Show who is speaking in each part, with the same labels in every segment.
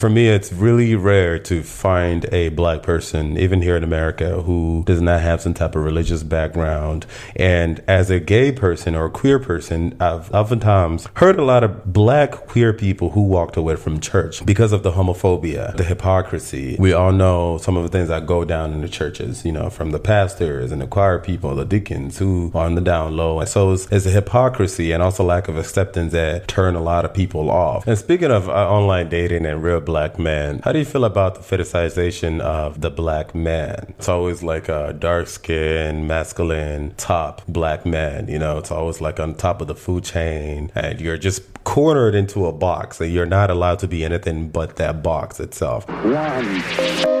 Speaker 1: For me, it's really rare to find a black person, even here in America, who does not have some type of religious background. And as a gay person or a queer person, I've oftentimes heard a lot of black queer people who walked away from church because of the homophobia, the hypocrisy. We all know some of the things that go down in the churches, you know, from the pastors and the choir people, the deacons who are on the down low. And so it's, it's a hypocrisy and also lack of acceptance that turn a lot of people off. And speaking of uh, online dating and real black man. How do you feel about the fetishization of the black man? It's always like a dark skinned, masculine, top black man. You know, it's always like on top of the food chain, and you're just cornered into a box, and you're not allowed to be anything but that box itself. One.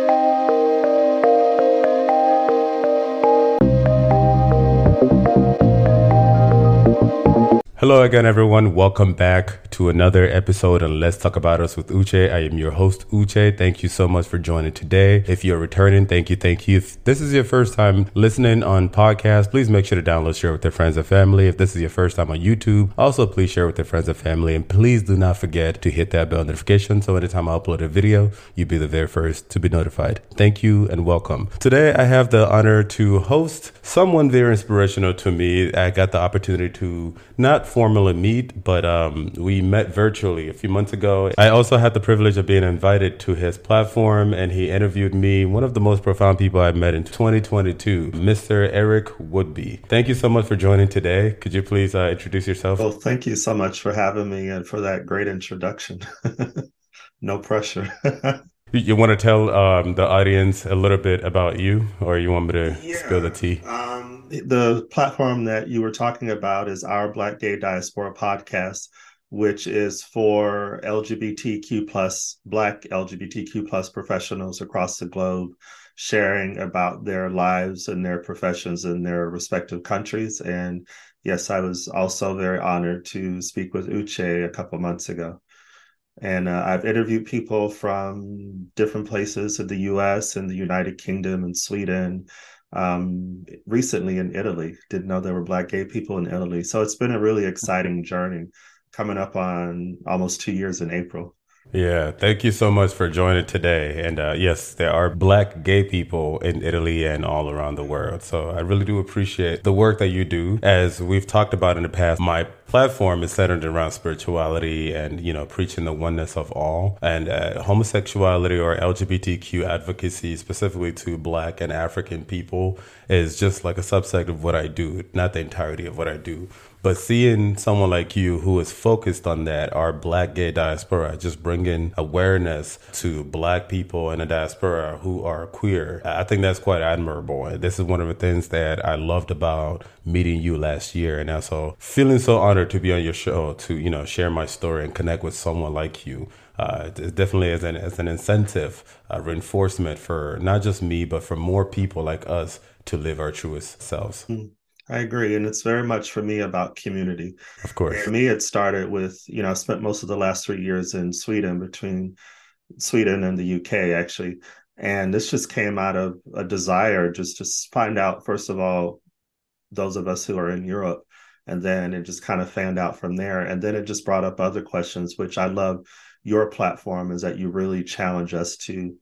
Speaker 1: Hello again, everyone. Welcome back to another episode on Let's Talk About Us with Uche. I am your host, Uche. Thank you so much for joining today. If you're returning, thank you, thank you. If this is your first time listening on podcast, please make sure to download, share with your friends and family. If this is your first time on YouTube, also please share with your friends and family. And please do not forget to hit that bell notification so anytime I upload a video, you'll be the very first to be notified. Thank you and welcome. Today, I have the honor to host someone very inspirational to me. I got the opportunity to not formally meet, but um, we met virtually a few months ago. I also had the privilege of being invited to his platform, and he interviewed me, one of the most profound people I've met in 2022, Mr. Eric Woodby. Thank you so much for joining today. Could you please uh, introduce yourself?
Speaker 2: Well, thank you so much for having me and for that great introduction. no pressure.
Speaker 1: You want to tell um, the audience a little bit about you, or you want me to yeah. spill the tea?
Speaker 2: Um, the platform that you were talking about is our Black Gay Diaspora podcast, which is for LGBTQ plus Black LGBTQ plus professionals across the globe, sharing about their lives and their professions in their respective countries. And yes, I was also very honored to speak with Uche a couple months ago. And uh, I've interviewed people from different places in the US and the United Kingdom and Sweden. Um, recently in Italy, didn't know there were Black gay people in Italy. So it's been a really exciting journey coming up on almost two years in April.
Speaker 1: Yeah, thank you so much for joining today. And uh, yes, there are black gay people in Italy and all around the world. So I really do appreciate the work that you do. As we've talked about in the past, my platform is centered around spirituality and, you know, preaching the oneness of all. And uh, homosexuality or LGBTQ advocacy, specifically to black and African people, is just like a subset of what I do, not the entirety of what I do. But seeing someone like you who is focused on that, our black gay diaspora, just bringing awareness to black people in the diaspora who are queer, I think that's quite admirable. This is one of the things that I loved about meeting you last year. And also feeling so honored to be on your show to, you know, share my story and connect with someone like you. Uh, definitely as an as an incentive, uh, reinforcement for not just me, but for more people like us to live our truest selves. Mm.
Speaker 2: I agree. And it's very much for me about community.
Speaker 1: Of course.
Speaker 2: For me, it started with, you know, I spent most of the last three years in Sweden between Sweden and the UK, actually. And this just came out of a desire just to find out, first of all, those of us who are in Europe. And then it just kind of fanned out from there. And then it just brought up other questions, which I love your platform is that you really challenge us to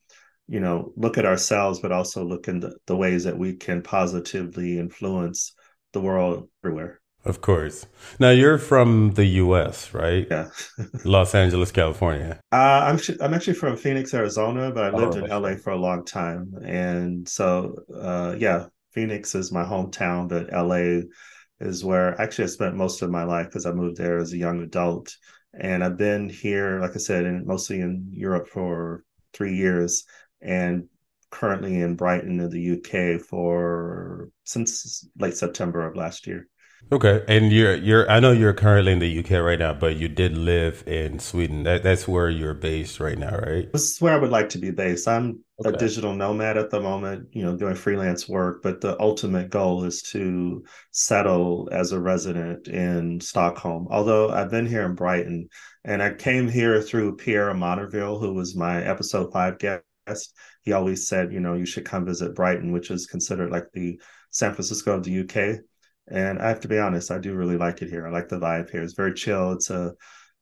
Speaker 2: you know look at ourselves but also look in the, the ways that we can positively influence the world everywhere.
Speaker 1: Of course. Now you're from the U.S., right?
Speaker 2: Yeah.
Speaker 1: Los Angeles, California.
Speaker 2: Uh, I'm I'm actually from Phoenix, Arizona, but I lived oh, in LA for a long time, and so uh, yeah, Phoenix is my hometown, but LA is where actually I spent most of my life because I moved there as a young adult, and I've been here, like I said, in, mostly in Europe for three years, and currently in Brighton in the UK for since late September of last year.
Speaker 1: Okay, and you're you're I know you're currently in the UK right now, but you did live in Sweden. That that's where you're based right now, right?
Speaker 2: This is where I would like to be based. I'm okay. a digital nomad at the moment, you know, doing freelance work, but the ultimate goal is to settle as a resident in Stockholm. Although I've been here in Brighton and I came here through Pierre Monterville, who was my episode 5 guest he always said, you know, you should come visit Brighton, which is considered like the San Francisco of the UK. And I have to be honest, I do really like it here. I like the vibe here. It's very chill. It's a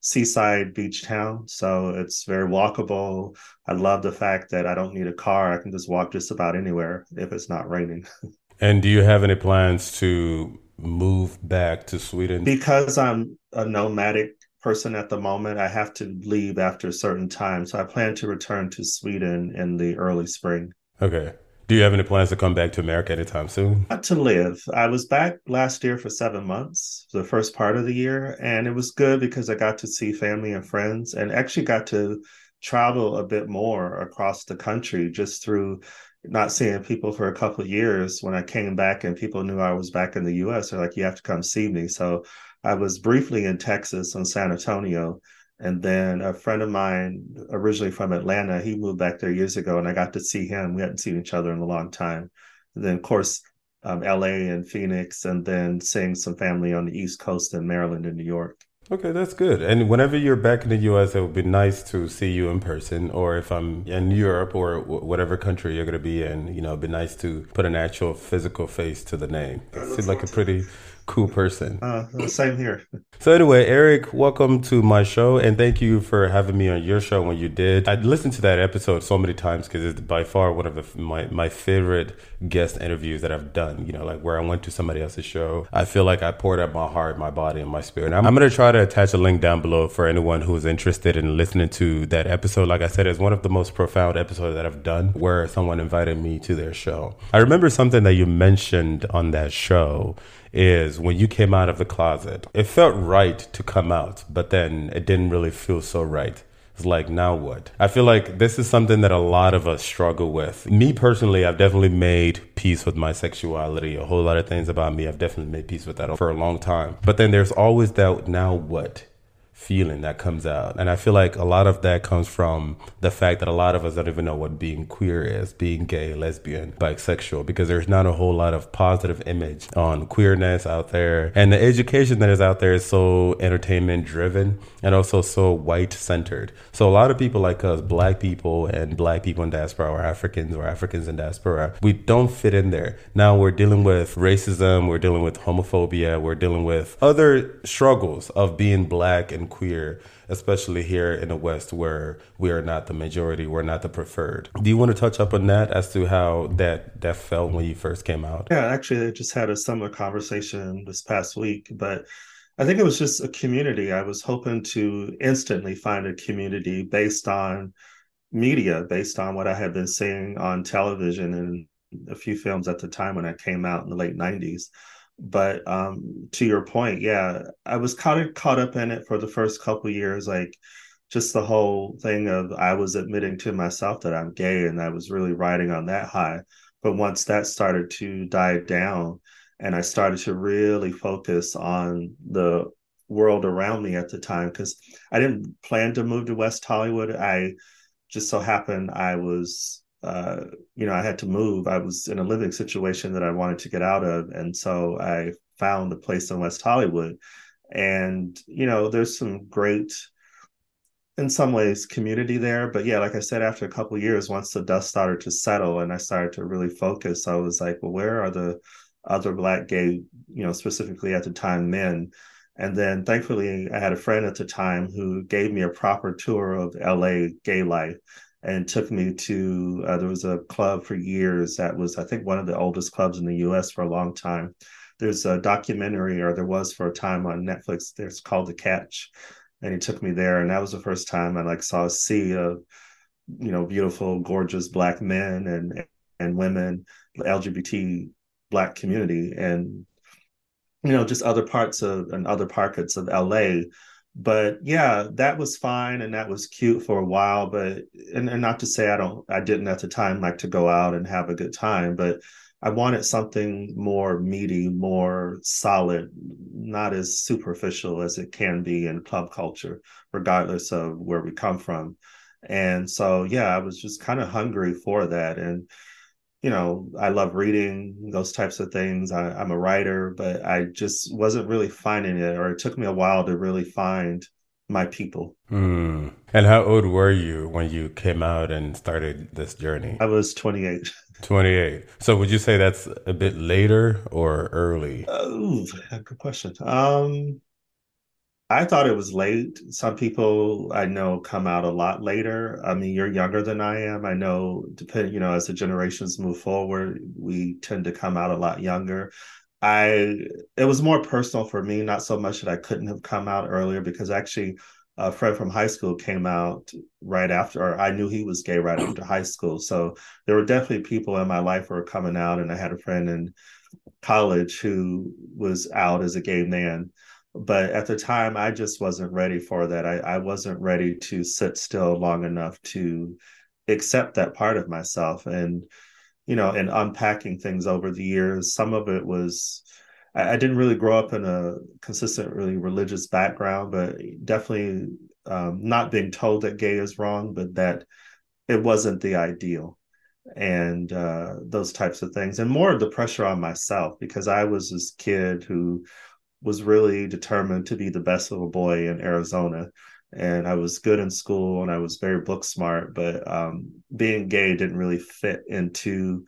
Speaker 2: seaside beach town. So it's very walkable. I love the fact that I don't need a car. I can just walk just about anywhere if it's not raining.
Speaker 1: And do you have any plans to move back to Sweden?
Speaker 2: Because I'm a nomadic person at the moment, I have to leave after a certain time. So I plan to return to Sweden in the early spring.
Speaker 1: Okay. Do you have any plans to come back to America anytime soon?
Speaker 2: Not to live. I was back last year for seven months, the first part of the year, and it was good because I got to see family and friends and actually got to travel a bit more across the country just through not seeing people for a couple of years. When I came back and people knew I was back in the US, they're like, you have to come see me. So I was briefly in Texas on San Antonio and then a friend of mine, originally from Atlanta, he moved back there years ago, and I got to see him. We hadn't seen each other in a long time. And then, of course, um, LA and Phoenix, and then seeing some family on the East Coast in Maryland and New York.
Speaker 1: Okay, that's good. And whenever you're back in the US, it would be nice to see you in person. Or if I'm in Europe or whatever country you're going to be in, you know, it'd be nice to put an actual physical face to the name. It seems like a pretty cool person.
Speaker 2: Uh, same here.
Speaker 1: So anyway, Eric, welcome to my show, and thank you for having me on your show when you did. I listened to that episode so many times because it's by far one of the, my my favorite guest interviews that I've done. You know, like where I went to somebody else's show. I feel like I poured out my heart, my body, and my spirit. I'm, I'm going to try to attach a link down below for anyone who is interested in listening to that episode. Like I said, it's one of the most profound episodes that I've done where someone invited me to their show. I remember something that you mentioned on that show is when you came out of the closet. It felt right to come out, but then it didn't really feel so right. It's like, now what? I feel like this is something that a lot of us struggle with. Me personally, I've definitely made peace with my sexuality. A whole lot of things about me, I've definitely made peace with that for a long time. But then there's always that, now what? Feeling that comes out. And I feel like a lot of that comes from the fact that a lot of us don't even know what being queer is, being gay, lesbian, bisexual, because there's not a whole lot of positive image on queerness out there. And the education that is out there is so entertainment driven and also so white centered. So a lot of people like us, black people and black people in diaspora or Africans or Africans in diaspora, we don't fit in there. Now we're dealing with racism, we're dealing with homophobia, we're dealing with other struggles of being black and queer, especially here in the West where we are not the majority, we're not the preferred. Do you want to touch up on that as to how that that felt when you first came out?
Speaker 2: Yeah, actually I just had a similar conversation this past week, but I think it was just a community. I was hoping to instantly find a community based on media, based on what I had been seeing on television and a few films at the time when I came out in the late 90s. But um, to your point, yeah, I was kind of caught up in it for the first couple years, like just the whole thing of I was admitting to myself that I'm gay, and I was really riding on that high. But once that started to die down, and I started to really focus on the world around me at the time, because I didn't plan to move to West Hollywood. I just so happened I was uh, you know, I had to move. I was in a living situation that I wanted to get out of. And so I found a place in West Hollywood. And, you know, there's some great, in some ways, community there. But yeah, like I said, after a couple years, once the dust started to settle and I started to really focus, I was like, well, where are the other Black gay, you know, specifically at the time, men? And then thankfully, I had a friend at the time who gave me a proper tour of LA gay life and took me to uh, there was a club for years that was i think one of the oldest clubs in the us for a long time. There's a documentary or there was for a time on netflix it's called the catch and he took me there and that was the first time i like saw a sea of you know beautiful gorgeous black men and and women lgbt black community and you know just other parts of and other pockets of la but yeah that was fine and that was cute for a while but and, and not to say i don't i didn't at the time like to go out and have a good time but i wanted something more meaty more solid not as superficial as it can be in club culture regardless of where we come from. And so yeah i was just kind of hungry for that and you know, I love reading those types of things. I, am a writer, but I just wasn't really finding it, or it took me a while to really find my people.
Speaker 1: Mm. And how old were you when you came out and started this journey?
Speaker 2: I was 28.
Speaker 1: 28. So would you say that's a bit later or early?
Speaker 2: Oh, good question. Um, I thought it was late. Some people I know come out a lot later. I mean, you're younger than I am. I know, depending, you know, as the generations move forward, we tend to come out a lot younger. I it was more personal for me, not so much that I couldn't have come out earlier because actually a friend from high school came out right after, or I knew he was gay right after high school. So there were definitely people in my life who were coming out, and I had a friend in college who was out as a gay man. But at the time, I just wasn't ready for that. I, I wasn't ready to sit still long enough to accept that part of myself. And you know, and unpacking things over the years. Some of it was I, I didn't really grow up in a consistent, really religious background, but definitely um, not being told that gay is wrong, but that it wasn't the ideal and uh, those types of things, and more of the pressure on myself because I was this kid who was really determined to be the best little boy in Arizona and I was good in school and I was very book smart, but um, being gay didn't really fit into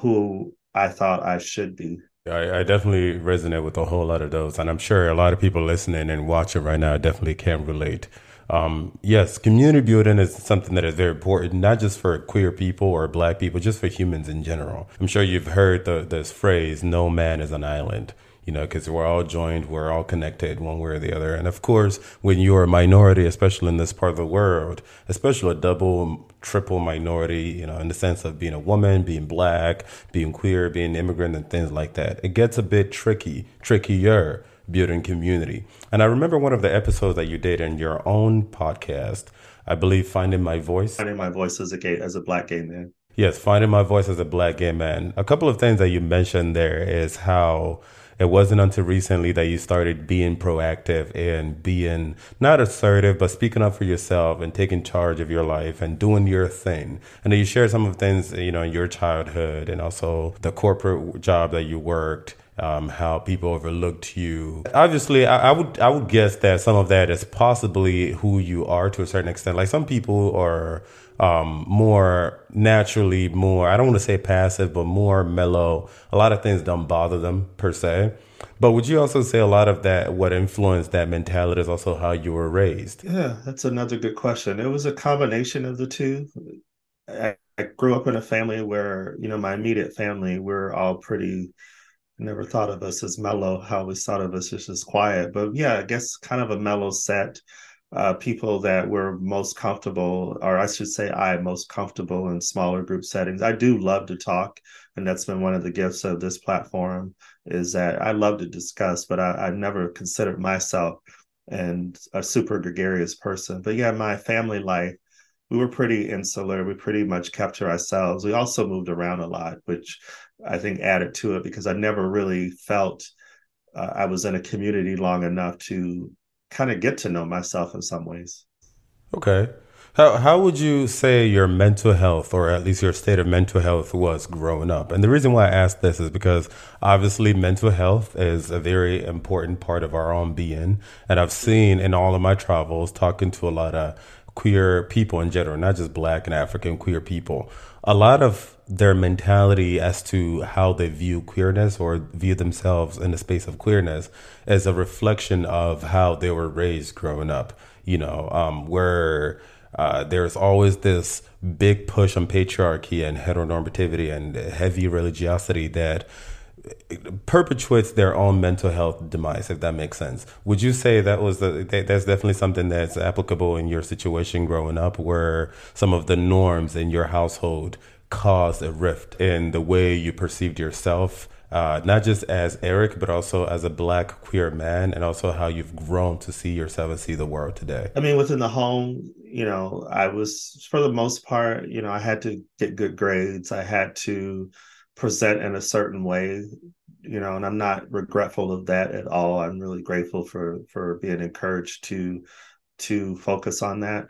Speaker 2: who I thought I should be.
Speaker 1: I, I, definitely resonate with a whole lot of those, and I'm sure a lot of people listening and watching right now definitely can relate. Um, yes, community building is something that is very important, not just for queer people or black people, just for humans in general. I'm sure you've heard the, this phrase, no man is an island you know, because we're all joined, we're all connected one way or the other. And of course, when you're a minority, especially in this part of the world, especially a double, triple minority, you know, in the sense of being a woman, being black, being queer, being immigrant, and things like that, it gets a bit tricky, trickier building community. And I remember one of the episodes that you did in your own podcast, I believe, Finding My Voice.
Speaker 2: Finding My Voice as a gay, as a black gay man.
Speaker 1: Yes, finding my voice as a black gay man. A couple of things that you mentioned there is how it wasn't until recently that you started being proactive and being not assertive, but speaking up for yourself and taking charge of your life and doing your thing. And then you shared some of the things, you know, in your childhood and also the corporate job that you worked. Um, how people overlooked you. Obviously, I, I, would I would guess that some of that is possibly who you are to a certain extent. Like some people are um, more naturally, more, I don't want to say passive, but more mellow. A lot of things don't bother them per se. But would you also say a lot of that, what influenced that mentality is also how you were raised?
Speaker 2: Yeah, that's another good question. It was a combination of the two. I, I grew up in a family where, you know, my immediate family, we're all pretty, never thought of us as mellow. How always thought of us as quiet. But yeah, I guess kind of a mellow set uh, people that were most comfortable, or I should say, I most comfortable in smaller group settings. I do love to talk, and that's been one of the gifts of this platform is that I love to discuss, but I, I never considered myself and a super gregarious person. But yeah, my family life, we were pretty insular. We pretty much kept to ourselves. We also moved around a lot, which I think added to it because I never really felt uh, I was in a community long enough to kind of get to know myself in some ways.
Speaker 1: Okay. How, how would you say your mental health, or at least your state of mental health, was growing up? And the reason why I ask this is because obviously mental health is a very important part of our own being. And I've seen in all of my travels, talking to a lot of queer people in general, not just black and African queer people, a lot of their mentality as to how they view queerness or view themselves in the space of queerness is a reflection of how they were raised growing up. You know, um, where uh, there's always this big push on patriarchy and heteronormativity and heavy religiosity that perpetuates their own mental health demise, if that makes sense. Would you say that was the, that's definitely something that's applicable in your situation growing up, where some of the norms in your household caused a rift in the way you perceived yourself, uh, not just as Eric, but also as a black queer man, and also how you've grown to see yourself and see the world today?
Speaker 2: I mean, within the home, you know, I was, for the most part, you know, I had to get good grades. I had to, present in a certain way you know and i'm not regretful of that at all. I'm really grateful for for being encouraged to to focus on that.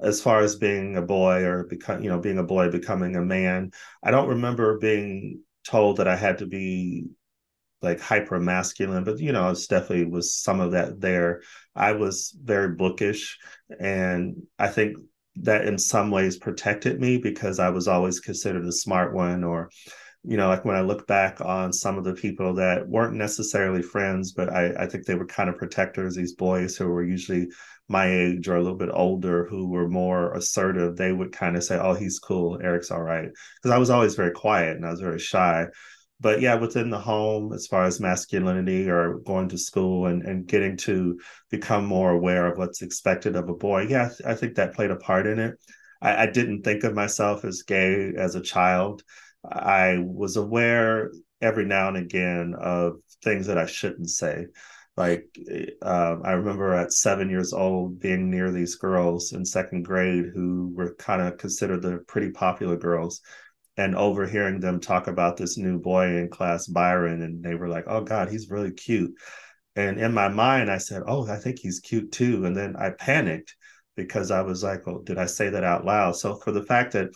Speaker 2: As far as being a boy or become you know being a boy becoming a man i don't remember being told that i had to be like hyper masculine but you know it's definitely was some of that there. I was very bookish and i think that in some ways protected me because i was always considered a smart one or you know, like when I look back on some of the people that weren't necessarily friends, but I, I think they were kind of protectors, these boys who were usually my age or a little bit older who were more assertive, they would kind of say, Oh, he's cool. Eric's all right. Because I was always very quiet and I was very shy. But yeah, within the home, as far as masculinity or going to school and, and getting to become more aware of what's expected of a boy, yeah, I think that played a part in it. I, I didn't think of myself as gay as a child. I was aware every now and again of things that I shouldn't say. Like, uh, I remember at seven years old being near these girls in second grade who were kind of considered the pretty popular girls and overhearing them talk about this new boy in class, Byron, and they were like, oh God, he's really cute. And in my mind, I said, oh, I think he's cute too. And then I panicked because I was like, oh, did I say that out loud? So for the fact that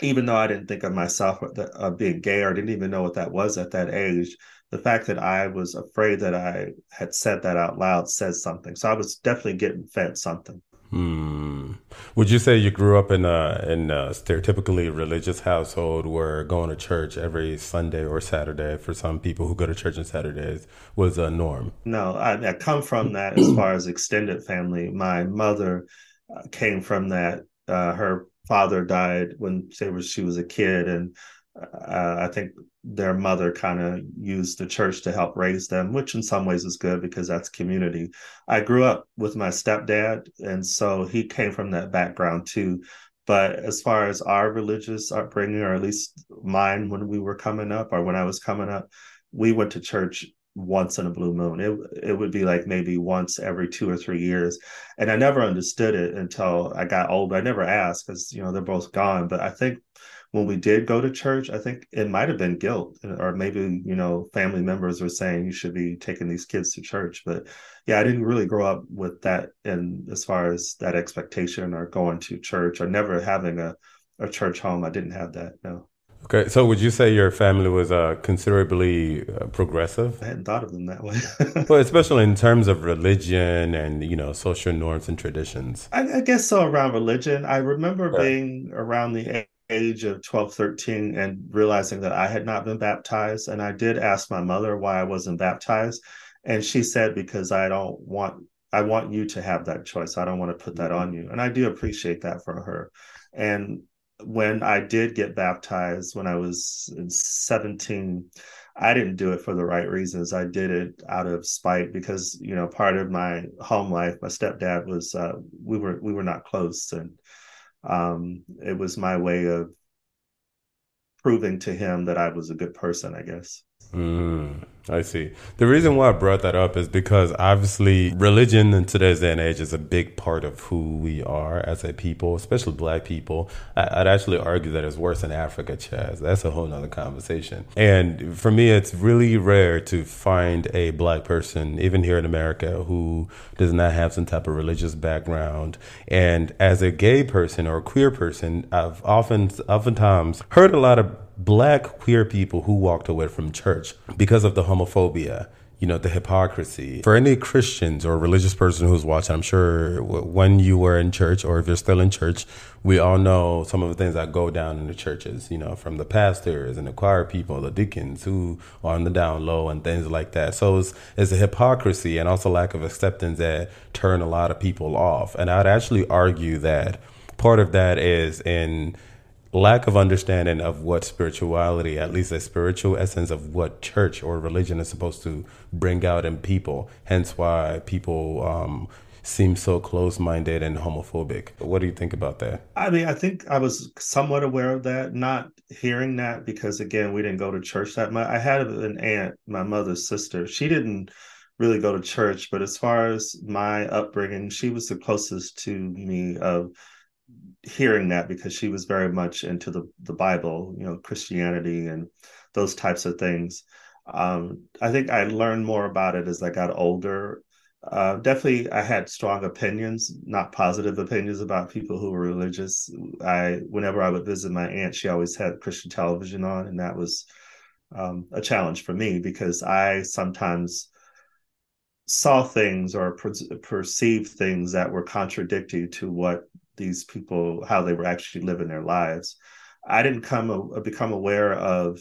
Speaker 2: even though I didn't think of myself uh, being gay or didn't even know what that was at that age, the fact that I was afraid that I had said that out loud says something. So I was definitely getting fed something.
Speaker 1: Hmm. Would you say you grew up in a in a stereotypically religious household where going to church every Sunday or Saturday for some people who go to church on Saturdays was a norm?
Speaker 2: No, I, I come from that as far as extended family. My mother uh, came from that. Uh, her father died when she was she was a kid, and uh, I think their mother kind of used the church to help raise them, which in some ways is good because that's community. I grew up with my stepdad, and so he came from that background too. But as far as our religious upbringing, or at least mine when we were coming up, or when I was coming up, we went to church once in a blue moon. It it would be like maybe once every two or three years, and I never understood it until I got older. I never asked because you know they're both gone. But I think when we did go to church, I think it might have been guilt, or maybe you know family members were saying you should be taking these kids to church. But yeah, I didn't really grow up with that, and as far as that expectation or going to church or never having a a church home, I didn't have that. No.
Speaker 1: Okay, so would you say your family was uh, considerably uh, progressive?
Speaker 2: I hadn't thought of them that way.
Speaker 1: well, especially in terms of religion and you know social norms and traditions.
Speaker 2: I, I guess so. Around religion, I remember being around the age of 12, 13 and realizing that I had not been baptized. And I did ask my mother why I wasn't baptized. And she said, because I don't want, I want you to have that choice. I don't want to put that on you. And I do appreciate that for her. And when I did get baptized when I was 17, I didn't do it for the right reasons. I did it out of spite because, you know, part of my home life, my stepdad was, uh, we were, we were not close. And um, it was my way of proving to him that I was a good person, I guess.
Speaker 1: Mm, I see. The reason why I brought that up is because obviously religion in today's day and age is a big part of who we are as a people, especially black people. I, would actually argue that it's worse in Africa, Chaz. That's a whole nother conversation. And for me, it's really rare to find a black person, even here in America, who does not have some type of religious background. And as a gay person or a queer person, I've often, oftentimes heard a lot of black queer people who walked away from church because of the homophobia you know the hypocrisy. For any christians or religious person who's watching i'm sure when you were in church or if you're still in church we all know some of the things that go down in the churches you know from the pastors and the choir people the deacons who are on the down low and things like that. So it's, it's a hypocrisy and also lack of acceptance that turn a lot of people off. And i'd actually argue that part of that is in lack of understanding of what spirituality, at least a spiritual essence of what church or religion is supposed to bring out in people. Hence why people um, seem so close minded and homophobic. What do you think about that?
Speaker 2: I mean, I think I was somewhat aware of that, not hearing that because, again, we didn't go to church that much. I had an aunt, my mother's sister. She didn't really go to church, but as far as my upbringing, she was the closest to me of hearing that because she was very much into the the Bible, you know, Christianity and those types of things. Um, I think I learned more about it as I got older. Uh, definitely, I had strong opinions, not positive opinions about people who were religious. I, whenever I would visit my aunt, she always had Christian television on, and that was um, a challenge for me because I sometimes saw things or per- perceived things that were contradictory to what these people how they were actually living their lives I didn't come become aware of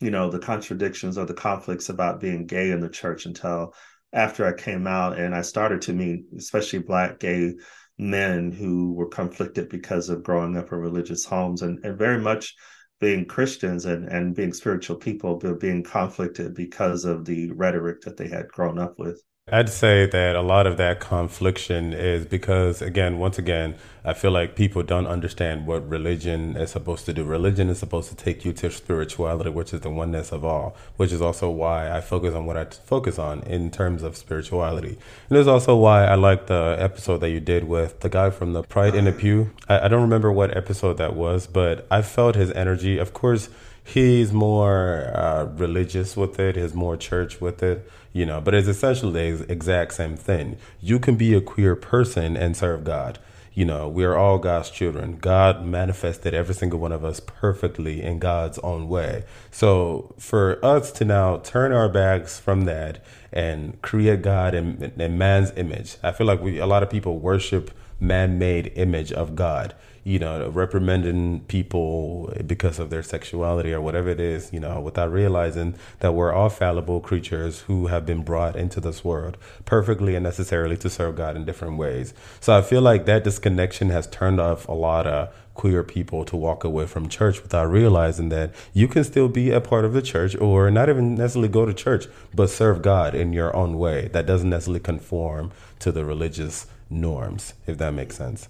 Speaker 2: you know the contradictions or the conflicts about being gay in the church until after I came out and I started to meet especially black gay men who were conflicted because of growing up in religious homes and, and very much being Christians and, and being spiritual people, but being conflicted because of the rhetoric that they had grown up with.
Speaker 1: I'd say that a lot of that confliction is because, again, once again, I feel like people don't understand what religion is supposed to do. Religion is supposed to take you to spirituality, which is the oneness of all, which is also why I focus on what I focus on in terms of spirituality. And it's also why I like the episode that you did with the guy from the Pride in the Pew. I, I don't remember what episode that was, but I felt his energy. Of course, he's more uh, religious with it, he's more church with it, you know, but it's essentially the exact same thing. You can be a queer person and serve God. You know, we are all God's children. God manifested every single one of us perfectly in God's own way. So for us to now turn our backs from that and create God in, in man's image, I feel like we a lot of people worship man-made image of God you know, reprimanding people because of their sexuality or whatever it is, you know, without realizing that we're all fallible creatures who have been brought into this world perfectly and necessarily to serve God in different ways. So I feel like that disconnection has turned off a lot of queer people to walk away from church without realizing that you can still be a part of the church or not even necessarily go to church, but serve God in your own way that doesn't necessarily conform to the religious norms, if that makes sense.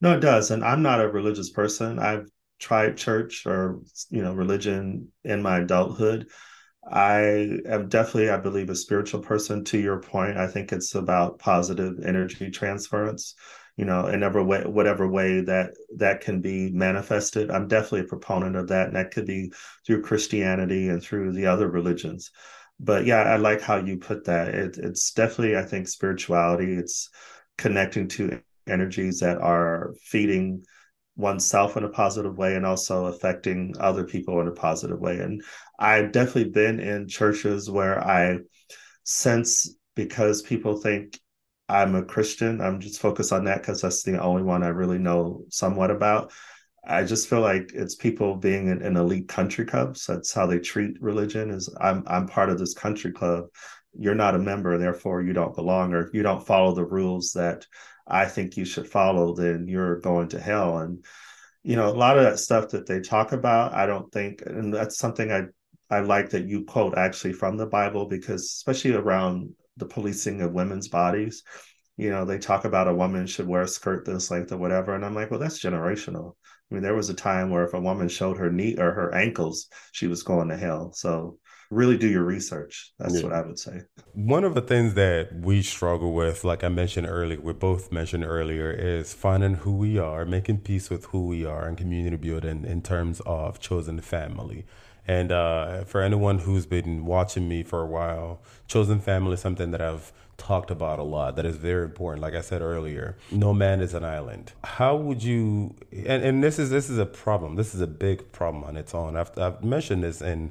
Speaker 2: No, it does. And I'm not a religious person. I've tried church or you know religion in my adulthood. I am definitely, I believe, a spiritual person. To your point, I think it's about positive energy transference. You know, in every way, whatever way that that can be manifested. I'm definitely a proponent of that, and that could be through Christianity and through the other religions. But yeah, I like how you put that. It, it's definitely, I think, spirituality. It's connecting to energies that are feeding oneself in a positive way and also affecting other people in a positive way. And I've definitely been in churches where I sense because people think I'm a Christian, I'm just focused on that because that's the only one I really know somewhat about. I just feel like it's people being an, an elite country clubs. That's how they treat religion. Is I'm I'm part of this country club. You're not a member, therefore you don't belong, or you don't follow the rules that I think you should follow, then you're going to hell. And you know, a lot of that stuff that they talk about, I don't think, and that's something I I like that you quote actually from the Bible because especially around the policing of women's bodies, you know, they talk about a woman should wear a skirt this length or whatever, and I'm like, well, that's generational. I mean, there was a time where if a woman showed her knee or her ankles, she was going to hell. So really do your research. That's yeah. what I would say.
Speaker 1: One of the things that we struggle with, like I mentioned earlier, we both mentioned earlier, is finding who we are, making peace with who we are, and community building in terms of chosen family. And uh, for anyone who's been watching me for a while, chosen family is something that I've talked about a lot that is very important like i said earlier no man is an island how would you and, and this is this is a problem this is a big problem on its own i've, I've mentioned this in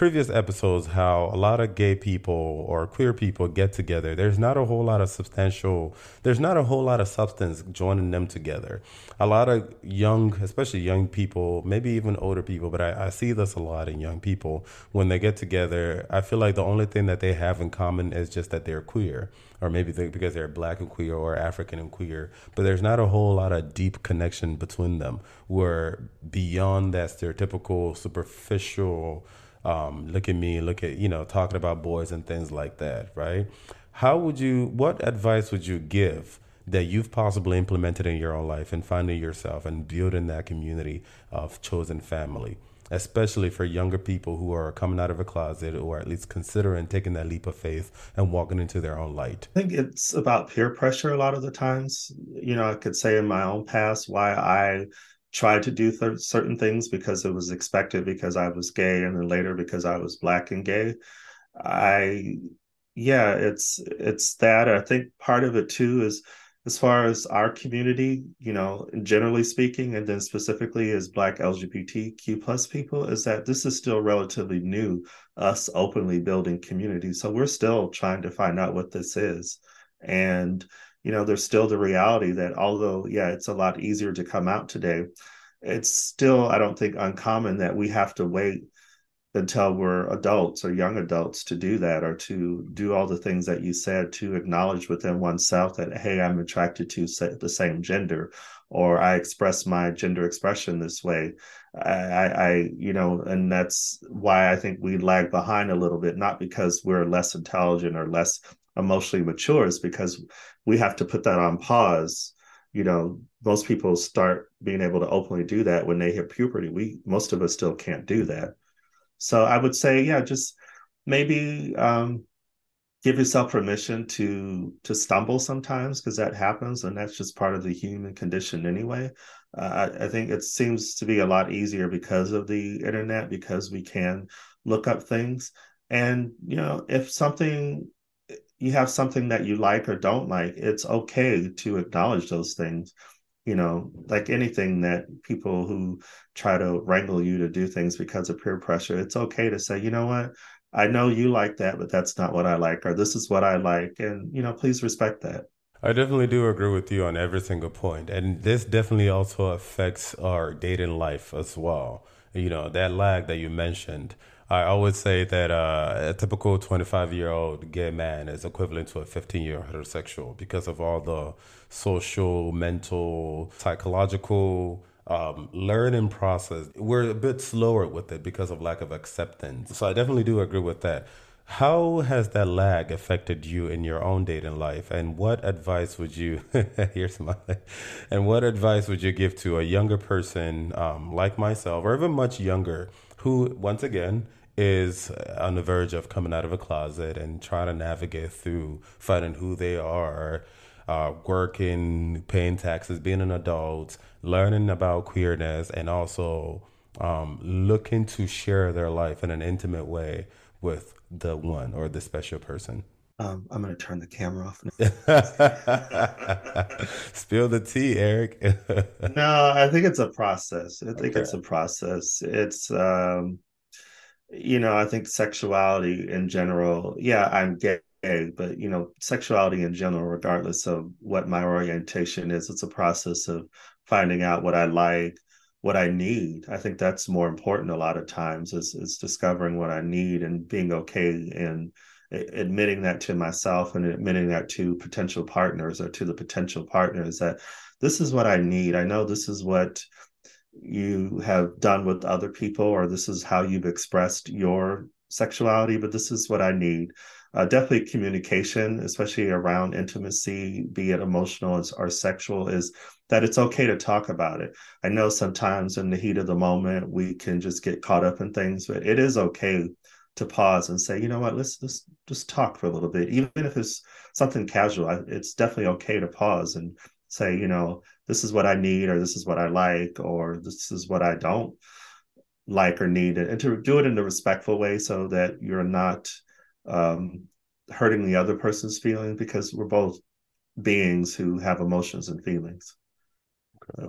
Speaker 1: previous episodes how a lot of gay people or queer people get together. There's not a whole lot of substantial, there's not a whole lot of substance joining them together. A lot of young, especially young people, maybe even older people, but I, I see this a lot in young people. When they get together, I feel like the only thing that they have in common is just that they're queer. Or maybe they, because they're black and queer or African and queer, but there's not a whole lot of deep connection between them. Where beyond that stereotypical, superficial, um, look at me, look at, you know, talking about boys and things like that, right? How would you, what advice would you give that you've possibly implemented in your own life and finding yourself and building that community of chosen family? especially for younger people who are coming out of a closet or at least considering taking that leap of faith and walking into their own light?
Speaker 2: I think it's about peer pressure a lot of the times. You know, I could say in my own past why I tried to do th- certain things because it was expected because I was gay and then later because I was black and gay. I yeah, it's it's that. I think part of it too is as far as our community, you know, generally speaking, and then specifically as Black LGBTQ plus people, is that this is still relatively new, us openly building community. So we're still trying to find out what this is. And you know, there's still the reality that although, yeah, it's a lot easier to come out today, it's still, I don't think, uncommon that we have to wait until we're adults or young adults to do that or to do all the things that you said to acknowledge within oneself that hey i'm attracted to the same gender or i express my gender expression this way. I, I you know and that's why i think we lag behind a little bit not because we're less intelligent or less emotionally mature is because we have to put that on pause. You know most people start being able to openly do that when they hit puberty. We most of us still can't do that. So I would say, yeah, just maybe um, give yourself permission to to stumble sometimes because that happens, and that's just part of the human condition anyway. Uh, I, I think it seems to be a lot easier because of the internet because we can look up things, and you know, if something you have something that you like or don't like, it's okay to acknowledge those things you know, like anything that people who try to wrangle you to do things because of peer pressure, it's okay to say, you know what, I know you like that, but that's not what I like, or this is what I like. And, you know, please respect that.
Speaker 1: I definitely do agree with you on every single point. And this definitely also affects our dating life as well. You know, that lag that you mentioned. I always say that uh, a typical 25 year old gay man is equivalent to a 15 year heterosexual because of all the social, mental, psychological um, learning process. We're a bit slower with it because of lack of acceptance. So I definitely do agree with that. How has that lag affected you in your own dating life? And what advice would you, here's my, and what advice would you give to a younger person um, like myself or even much younger who, once again, is on the verge of coming out of a closet and trying to navigate through finding who they are, uh, working, paying taxes, being an adult, learning about queerness, and also um, looking to share their life in an intimate way with the one or the special person.
Speaker 2: Um, I'm going to turn the camera off.
Speaker 1: Spill the tea, Eric.
Speaker 2: no, I think it's a process. I think okay. it's a process. It's um, you know, I think sexuality in general, yeah, I'm gay, but you know, sexuality in general, regardless of what my orientation is, it's a process of finding out what I like, what I need. I think that's more important a lot of times is is discovering what I need and being okay and admitting that to myself and admitting that to potential partners or to the potential partners that this is what I need. I know this is what you have done with other people or this is how you've expressed your sexuality but this is what i need. Uh, definitely communication especially around intimacy be it emotional or sexual is that it's okay to talk about it. I know sometimes in the heat of the moment we can just get caught up in things but it is okay to pause and say you know what? Let's just just talk for a little bit. Even if it's something casual it's definitely okay to pause and say, you know, this is what I need, or this is what I like, or this is what I don't like or need, and to do it in a respectful way so that you're not um, hurting the other person's feelings because we're both beings who have emotions and feelings.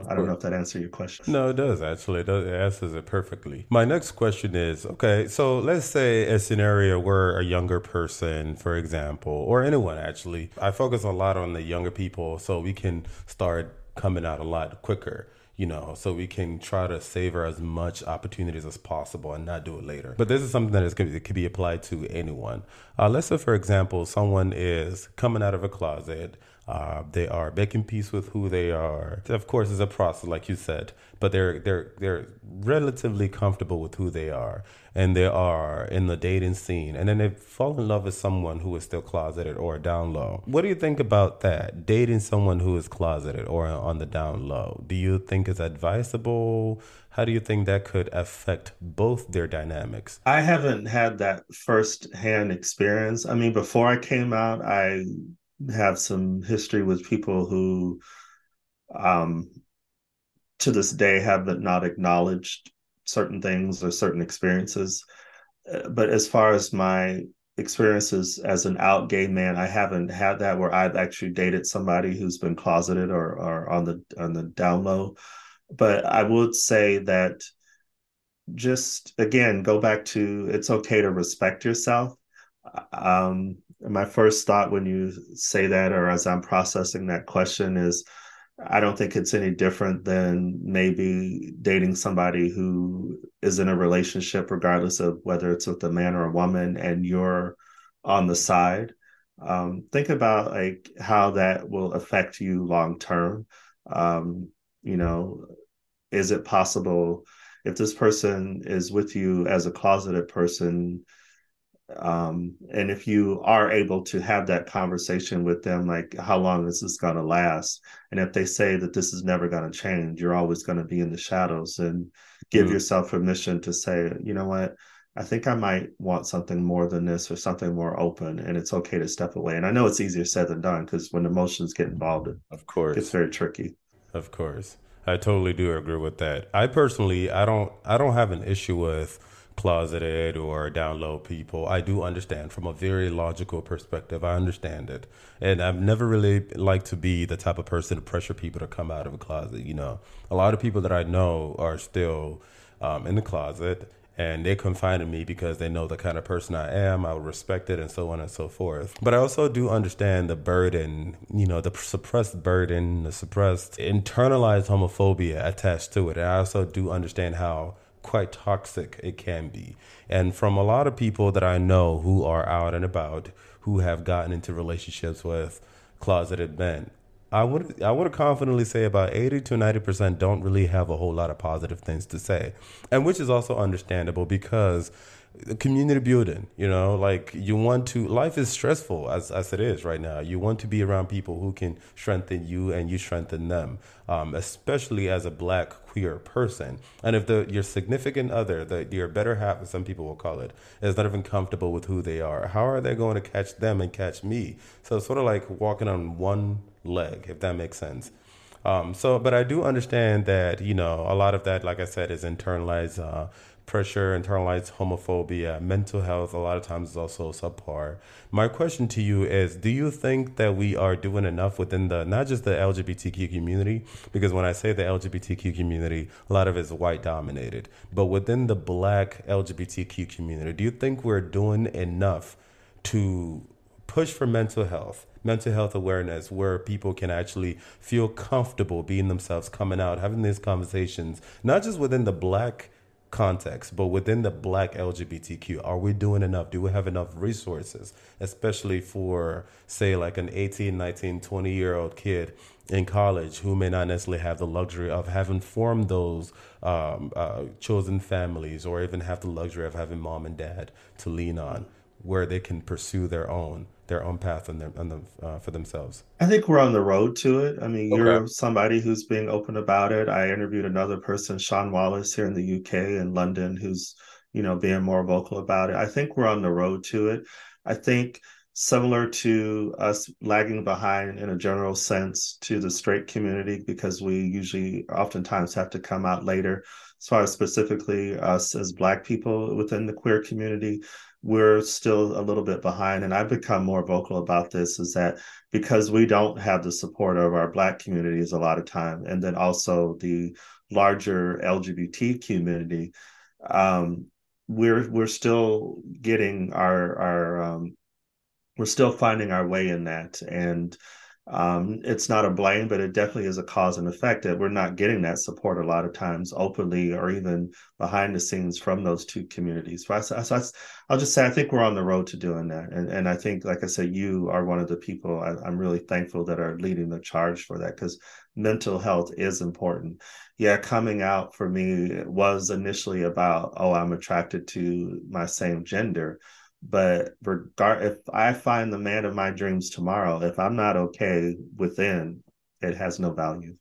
Speaker 2: I don't know if that answers your question.
Speaker 1: No, it does actually. It, does, it answers it perfectly. My next question is okay, so let's say a scenario where a younger person, for example, or anyone actually, I focus a lot on the younger people so we can start coming out a lot quicker you know, so we can try to savor as much opportunities as possible and not do it later. But this is something that is it could be applied to anyone. Uh, let's say, for example, someone is coming out of a closet uh, they are making peace with who they are. Of course, it's a process, like you said, but they're they're they're relatively comfortable with who they are, and they are in the dating scene, and then they fall in love with someone who is still closeted or down low. What do you think about that? Dating someone who is closeted or on the down low. Do you think it's advisable? How do you think that could affect both their dynamics?
Speaker 2: I haven't had that first hand experience. I mean, before I came out, I have some history with people who um to this day have not acknowledged certain things or certain experiences. Uh, but as far as my experiences as an out gay man i haven't had that where i've actually dated somebody who's been closeted or, or on the on the down low. But i would say that just again go back to it's okay to respect yourself. Um my first thought when you say that or as i'm processing that question is I don't think it's any different than maybe dating somebody who is in a relationship, regardless of whether it's with a man or a woman, and you're on the side. Um, think about like how that will affect you long term. Um, you know, is it possible if this person is with you as a closeted person? Um, and if you are able to have that conversation with them like how long is this going to last? And if they say that this is never going to change you're always going to be in the shadows. And give mm-hmm. yourself permission to say you know what? I think i might want something more than this or something more open and it's okay to step away. And i know it's easier said than done because when emotions get involved
Speaker 1: of course.
Speaker 2: it's very tricky.
Speaker 1: Of course. I totally do agree with that. I personally i don't i don't have an issue with closeted or down low people. I do understand from a very logical perspective. I understand it. And I've never really liked to be the type of person to pressure people to come out of a closet. You know, a lot of people that I know are still um, in the closet and they confide in me because they know the kind of person I am. I would respect it and so on and so forth. But I also do understand the burden, you know, the suppressed burden, the suppressed internalized homophobia attached to it. And I also do understand how quite toxic it can be. And from a lot of people that I know who are out and about who have gotten into relationships with closeted men, I would I would confidently say about 80 to 90% don't really have a whole lot of positive things to say. And which is also understandable because community building you know like you want to life is stressful as, as it is right now. You want to be around people who can strengthen you and you strengthen them um, especially as a black queer person. And if the your significant other the your better half some people will call it is not even comfortable with who they are how are they going to catch them and catch me? So it's sort of like walking on one leg if that makes sense. Um, so but i do understand that you know a lot of that like i said is internalized uh, pressure, internalized homophobia, mental health, a lot of times is also subpar. My question to you is Do you think that we are doing enough within the, not just the LGBTQ community, because when I say the LGBTQ community, a lot of it is white dominated, but within the black LGBTQ community, do you think we're doing enough to push for mental health? mental health awareness where people can actually feel comfortable being themselves, coming out, having these conversations, not just within the black context, but within the black LGBTQ, are we doing enough? Do we have enough resources, especially for, say, like an 18, 19, 20 year old kid in college who may not necessarily have the luxury of having formed those um, uh, chosen families or even have the luxury of having mom and dad to lean on where they can pursue their own? their own path and their, and the, uh, for themselves?
Speaker 2: I think we're on the road to it. I mean, okay. you're somebody who's being open about it. I interviewed another person, Sean Wallace, here in the UK in London, who's you know being more vocal about it. I think we're on the road to it. I think similar to us lagging behind in a general sense to the straight community because we usually oftentimes have to come out later as far as specifically us as black people within the queer community we're still a little bit behind and i've become more vocal about this is that because we don't have the support of our black communities a lot of time and then also the larger lgbt community um, we're we're still getting our our um, we're still finding our way in that. And um, it's not a blame, but it definitely is a cause and effect that we're not getting that support a lot of times openly or even behind the scenes from those two communities. So, I, so I, I'll just say I think we're on the road to doing that, and and I think, like I said, you are one of the people I, I'm really thankful that are leading the charge for that because mental health is important. Yeah, coming out for me was initially about oh I'm attracted to my same gender but regard if I find the man of my dreams tomorrow, if I'm not okay within, it has no value.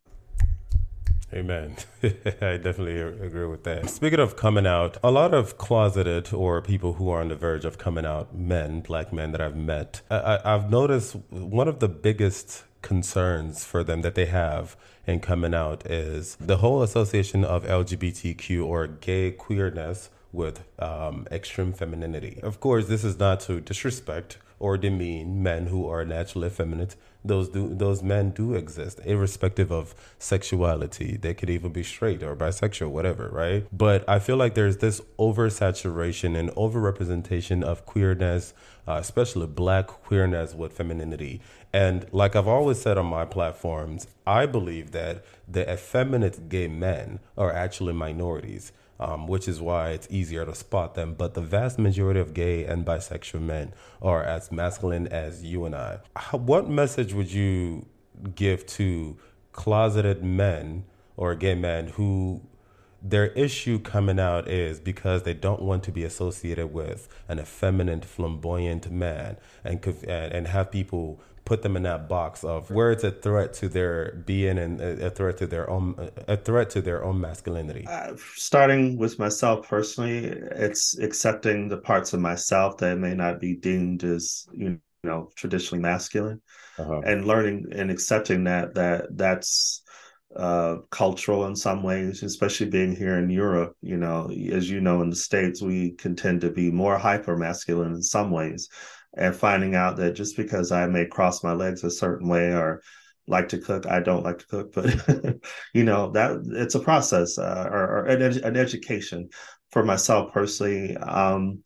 Speaker 1: Amen. I definitely agree with that. Speaking of coming out, a lot of closeted or people who are on the verge of coming out men, black men that I've met, I, have noticed one of the biggest concerns for them that they have in coming out is the whole association of LGBTQ or gay queerness with um, extreme femininity. Of course, this is not to disrespect or demean men who are naturally effeminate. Those do those men do exist, irrespective of sexuality. They could even be straight or bisexual, whatever, right? But I feel like there's this oversaturation and overrepresentation of queerness, uh, especially black queerness with femininity. And like I've always said on my platforms, I believe that the effeminate gay men are actually minorities um, which is why it's easier to spot them. But the vast majority of gay and bisexual men are as masculine as you and I. How, what message would you give to closeted men or gay men who their issue coming out is because they don't want to be associated with an effeminate, flamboyant man and and have people put them in that box of where it's a threat to their being and a threat to their own a threat to their own masculinity uh,
Speaker 2: starting with myself personally it's accepting the parts of myself that may not be deemed as you know traditionally masculine uh-huh. and learning and accepting that that that's uh, cultural in some ways, especially being here in Europe. You know, as you know, in the States, we can tend to be more hyper masculine in some ways and finding out that just because I may cross my legs a certain way or like to cook, I don't like to cook, but you know that it's a process uh, or, or an, ed- an, education for myself personally. Um,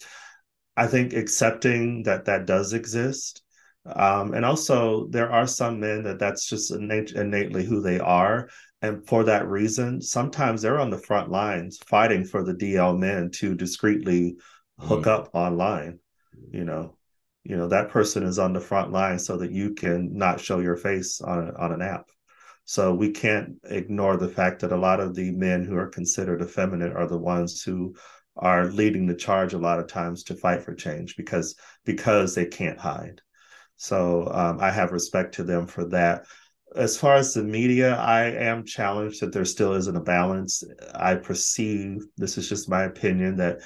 Speaker 2: I think accepting that that does exist. Um, and also, there are some men that that's just innate, innately who they are. And for that reason, sometimes they're on the front lines fighting for the DL men to discreetly hook mm-hmm. up online, you know you know that person is on the front line so that you can not show your face on, a, on an app. So we can't ignore the fact that a lot of the men who are considered effeminate are the ones who are leading the charge a lot of times to fight for change because because they can't hide. So um, i have respect to them for that. As far as the media i am challenged that there still isn't a balance. I perceive this is just my opinion that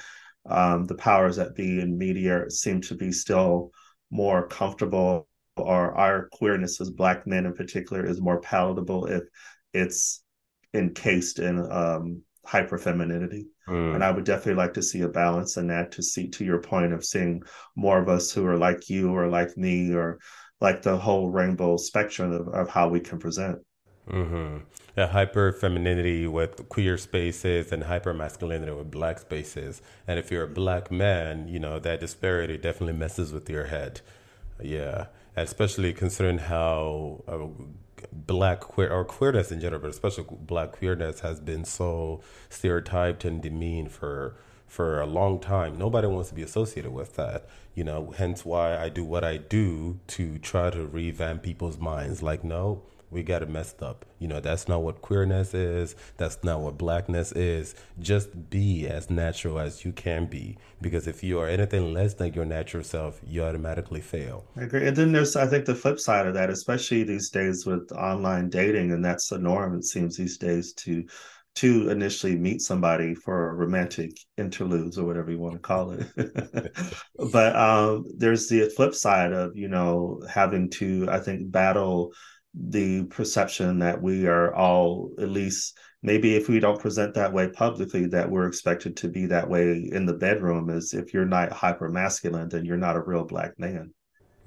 Speaker 2: um, the powers that be in media seem to be still more comfortable or our queerness as black men in particular is more palatable if it's encased in um, hyper femininity mm. and i would definitely like to see a balance in that to see to your point of seeing more of us who are like you or like me or like the whole rainbow spectrum of, of how we can present
Speaker 1: Mm-hmm. Yeah, hyper femininity with queer spaces and hyper masculinity with black spaces. And if you're a black man, you know, that disparity definitely messes with your head. Yeah. Especially considering how uh, black queer or queerness in general, but especially black queerness has been so stereotyped and demeaned for for a long time. Nobody wants to be associated with that, you know, hence why I do what I do to try to revamp people's minds. Like, no, we got it messed up. You know, that's not what queerness is. That's not what blackness is. Just be as natural as you can be. Because if you are anything less than your natural self, you automatically fail.
Speaker 2: I agree. And then there's, I think, the flip side of that, especially these days with online dating, and that's the norm, it seems, these days to to initially meet somebody for romantic interludes or whatever you want to call it. but um, there's the flip side of, you know, having to, I think, battle the perception that we are all at least maybe if we don't present that way publicly that we're expected to be that way in the bedroom is if you're not hyper masculine then you're not a real black man.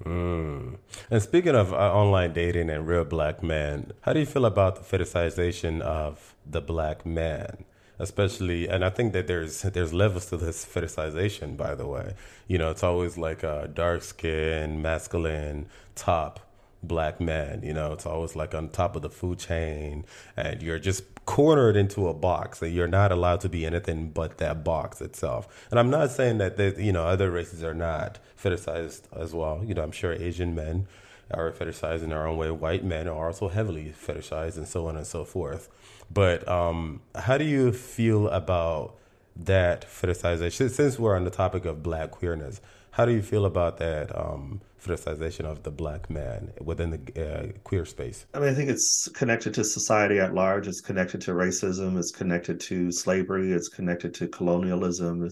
Speaker 1: Mm. and speaking of uh, online dating and real black men how do you feel about the fetishization of the black man? Especially and i think that there's there's levels to this fetishization by the way. You know it's always like a dark skin masculine top black man. You know, it's always like on top of the food chain, and you're just cornered into a box that you're not allowed to be anything but that box itself. And I'm not saying that they, you know other races are not fetishized as well. You know, I'm sure Asian men are fetishized in their own way. White men are also heavily fetishized, and so on and so forth. But um, how do you feel about that fetishization? Since we're on the topic of black queerness, how do you feel about that um, fetishization of the black man within the uh, queer space?
Speaker 2: I mean, I think it's connected to society at large. It's connected to racism. It's connected to slavery. It's connected to colonialism.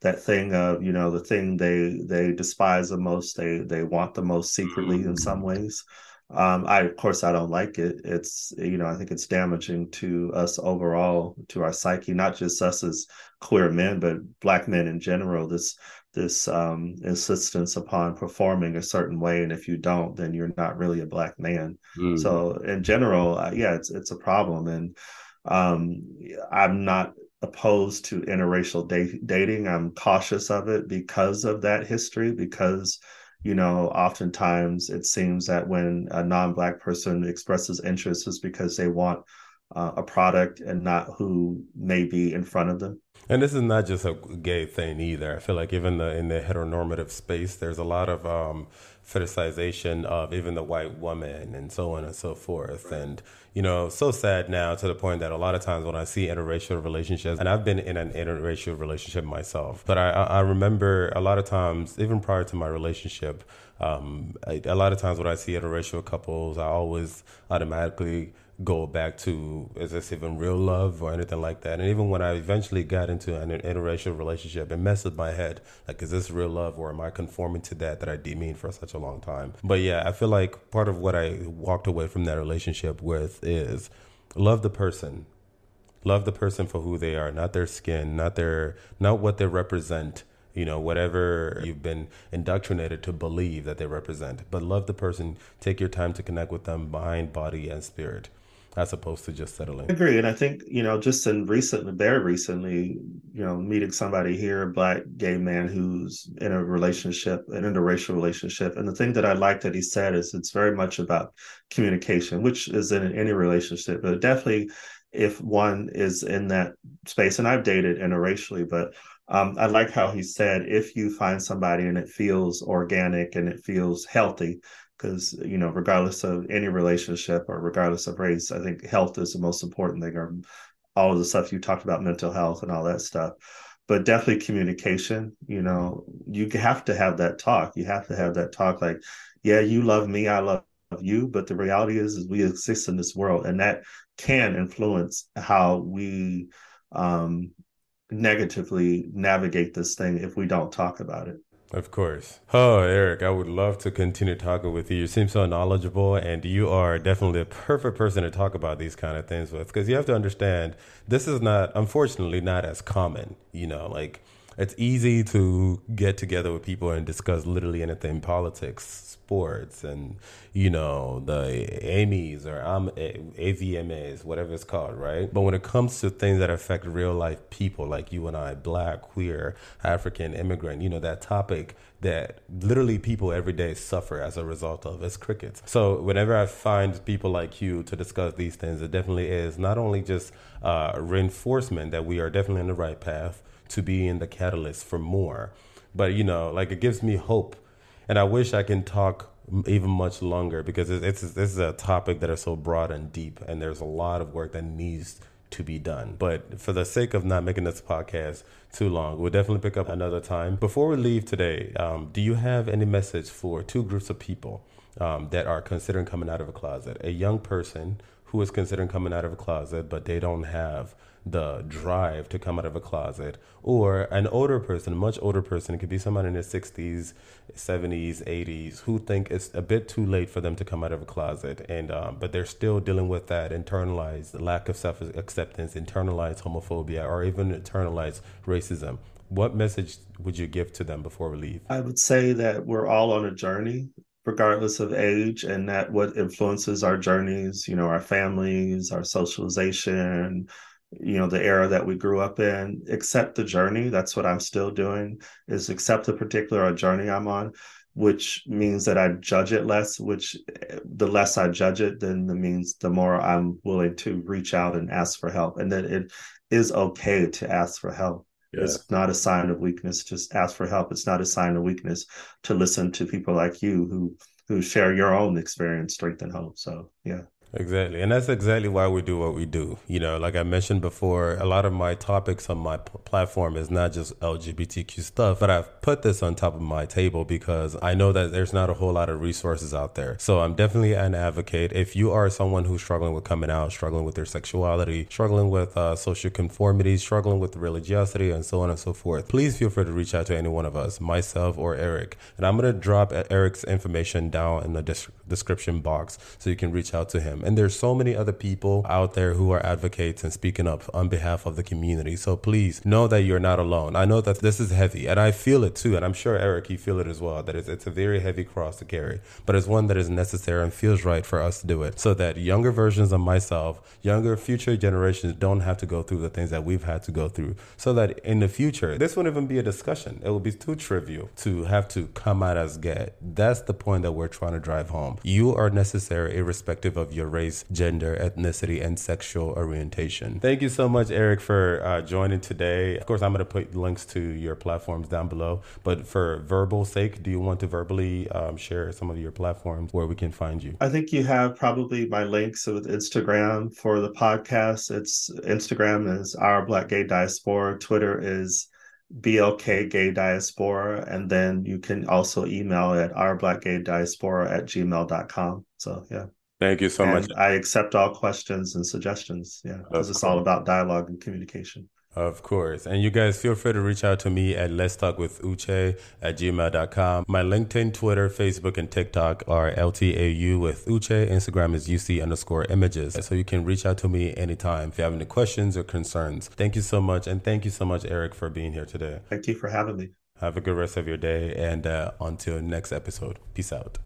Speaker 2: That thing of you know the thing they they despise the most, they they want the most secretly in some ways. Um, I of course I don't like it. It's you know I think it's damaging to us overall, to our psyche, not just us as queer men, but black men in general. This this um, insistence upon performing a certain way, and if you don't, then you're not really a black man. Mm. So in general, uh, yeah, it's it's a problem, and um, I'm not opposed to interracial da- dating. I'm cautious of it because of that history, because you know, oftentimes it seems that when a non-black person expresses interest is because they want uh, a product and not who may be in front of them.
Speaker 1: And this is not just a gay thing either. I feel like even the, in the heteronormative space, there's a lot of um, fetishization of even the white woman and so on and so forth. And, you know, so sad now to the point that a lot of times when I see interracial relationships, and I've been in an interracial relationship myself, but I, I remember a lot of times, even prior to my relationship, um, I, a lot of times when I see interracial couples, I always automatically go back to is this even real love or anything like that. And even when I eventually got into an interracial relationship, it messed with my head. Like, is this real love or am I conforming to that that I demeaned for such a long time? But yeah, I feel like part of what I walked away from that relationship with is love the person. Love the person for who they are, not their skin, not their not what they represent you know, whatever you've been indoctrinated to believe that they represent. But love the person, take your time to connect with them mind, body, and spirit as opposed to just settling.
Speaker 2: I agree. And I think, you know, just in recently, very recently, you know, meeting somebody here, a black gay man who's in a relationship, an interracial relationship. And the thing that I like that he said is it's very much about communication, which is in any relationship, but definitely if one is in that space, and I've dated interracially, but um, I like how he said, if you find somebody and it feels organic and it feels healthy, because you know regardless of any relationship or regardless of race i think health is the most important thing or all of the stuff you talked about mental health and all that stuff. But definitely communication you know you have to have that talk. You have to have that talk like yeah you love me i love you but the reality is is we exist in this world and that can influence how we um negatively navigate this thing if we don't talk about it
Speaker 1: of course. Oh, Eric, I would love to continue talking with you. You seem so knowledgeable, and you are definitely the perfect person to talk about these kind of things with because you have to understand this is not, unfortunately, not as common. You know, like it's easy to get together with people and discuss literally anything politics, sports and you know the AMIs or AVMAs, whatever it's called, right? But when it comes to things that affect real life people like you and I, black, queer, African, immigrant, you know that topic that literally people every day suffer as a result of is crickets. So whenever I find people like you to discuss these things, it definitely is not only just uh, reinforcement that we are definitely in the right path to be in the catalyst for more, but you know, like it gives me hope and I wish I can talk even much longer because it's, it's this is a topic that is so broad and deep, and there's a lot of work that needs to be done. But for the sake of not making this podcast too long, we'll definitely pick up another time. Before we leave today, um, do you have any message for two groups of people um, that are considering coming out of a closet? A young person who is considering coming out of a closet, but they don't have the drive to come out of a closet, or an older person, a much older person, it could be someone in their 60s, 70s, 80s, who think it's a bit too late for them to come out of a closet, and um, but they're still dealing with that internalized lack of self acceptance, internalized homophobia, or even internalized racism. What message would you give to them before we leave?
Speaker 2: I would say that we're all on a journey regardless of age and that what influences our journeys you know our families our socialization you know the era that we grew up in accept the journey that's what i'm still doing is accept the particular journey i'm on which means that i judge it less which eh, the less i judge it then the means the more i'm willing to reach out and ask for help and that it is okay to ask for help. Yeah. it's not a sign of weakness to ask for help. It's not a sign of weakness to listen to people like you who who share your own experience strength and hope. So yeah
Speaker 1: Exactly. And that's exactly why we do what we do. You know, like I mentioned before, a lot of my topics on my p- platform is not just LGBTQ stuff, but I've put this on top of my table because I know that there's not a whole lot of resources out there. So I'm definitely an advocate. If you are someone who's struggling with coming out, struggling with their sexuality, struggling with uh, social conformity, struggling with religiosity, and so on and so forth, please feel free to reach out to any one of us, myself or Eric. And I'm going to drop Eric's information down in the description description box so you can reach out to him. And there's so many other people out there who are advocates and speaking up on behalf of the community. So please know that you're not alone. I know that this is heavy and I feel it too. And I'm sure Eric, you feel it as well, that it's, it's a very heavy cross to carry, but it's one that is necessary and feels right for us to do it so that younger versions of myself, younger future generations don't have to go through the things that we've had to go through so that in the future, this wouldn't even be a discussion. It would be too trivial to have to come out as gay. That's the point that we're trying to drive home. You are necessary irrespective of your race, gender, ethnicity, and sexual orientation. Thank you so much, Eric, for uh, joining today. Of course, I'm going to put links to your platforms down below, but for verbal sake, do you want to verbally um, share some of your platforms where we can find you?
Speaker 2: I think you have probably my links with Instagram for the podcast. It's Instagram is our Black Gay Diaspora. Twitter is BLK Gay Diaspora. And then you can also email at our Black Gay Diaspora at gmail.com. So, yeah.
Speaker 1: Thank you so and much.
Speaker 2: I accept all questions and suggestions. Yeah. Because it's all about dialogue and communication.
Speaker 1: Of course. And you guys feel free to reach out to me at let's talk with Uche at gmail.com. My LinkedIn, Twitter, Facebook, and TikTok are LTAU with Uche. Instagram is UC underscore images. So you can reach out to me anytime if you have any questions or concerns. Thank you so much. And thank you so much, Eric, for being here today.
Speaker 2: Thank you for having me.
Speaker 1: Have a good rest of your day. And uh, until next episode, peace out.